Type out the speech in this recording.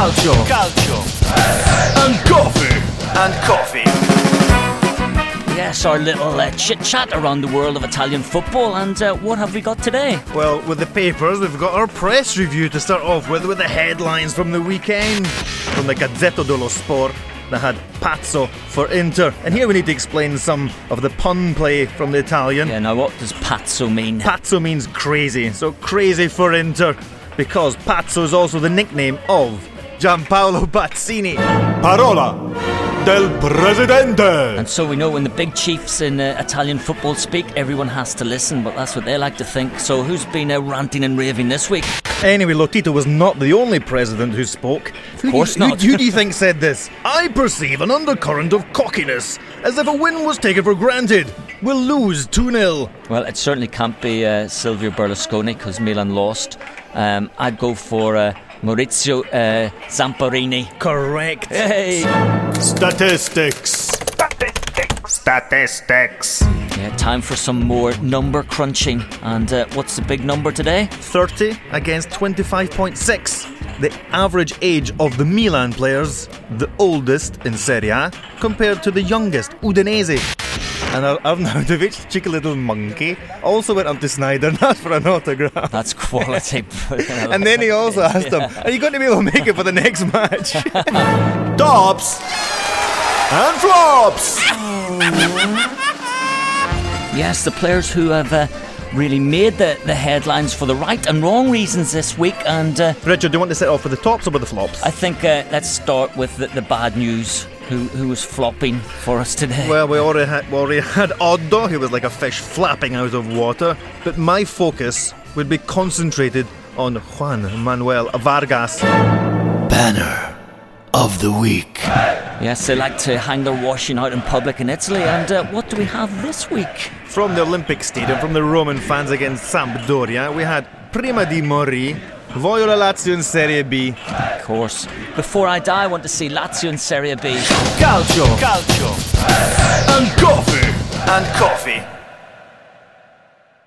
Calcio. Calcio. And coffee. And coffee. Yes, our little uh, chit chat around the world of Italian football. And uh, what have we got today? Well, with the papers, we've got our press review to start off with, with the headlines from the weekend. From the Gazzetta dello Sport, that had pazzo for Inter. And here we need to explain some of the pun play from the Italian. Yeah, now what does pazzo mean? Pazzo means crazy, so crazy for Inter, because pazzo is also the nickname of Giampaolo Pazzini. Parola del Presidente. And so we know when the big chiefs in uh, Italian football speak, everyone has to listen, but that's what they like to think. So who's been uh, ranting and raving this week? Anyway, Lotito was not the only president who spoke. Of course who, not. Who, who do you think said this? I perceive an undercurrent of cockiness, as if a win was taken for granted. We'll lose 2 0. Well, it certainly can't be uh, Silvio Berlusconi because Milan lost. Um, I'd go for uh, Maurizio uh, Zamparini. Correct. Hey! Statistics. Statistics. Yeah, time for some more number crunching. And uh, what's the big number today? 30 against 25.6. The average age of the Milan players, the oldest in Serie A, compared to the youngest, Udinese. And Ar- Arnautovic, cheeky little monkey, also went up to Sneijder and asked for an autograph. That's quality. And then he also asked him, Are you going to be able to make it for the next match? Tops and flops. Yes, the players who have uh, really made the, the headlines for the right and wrong reasons this week. And uh, Richard, do you want to set off with the tops or with the flops? I think uh, let's start with the, the bad news. Who, who was flopping for us today? Well, we already had we already had Oddo, who was like a fish flapping out of water. But my focus would be concentrated on Juan Manuel Vargas. Banner of the week. yes, they like to hang their washing out in public in Italy. And uh, what do we have this week? From the Olympic Stadium, from the Roman fans against Sampdoria, we had Prima di Mori, Voglio la Lazio in Serie B. Of course. Before I die, I want to see Lazio in Serie B. Calcio. Calcio. And coffee. And coffee.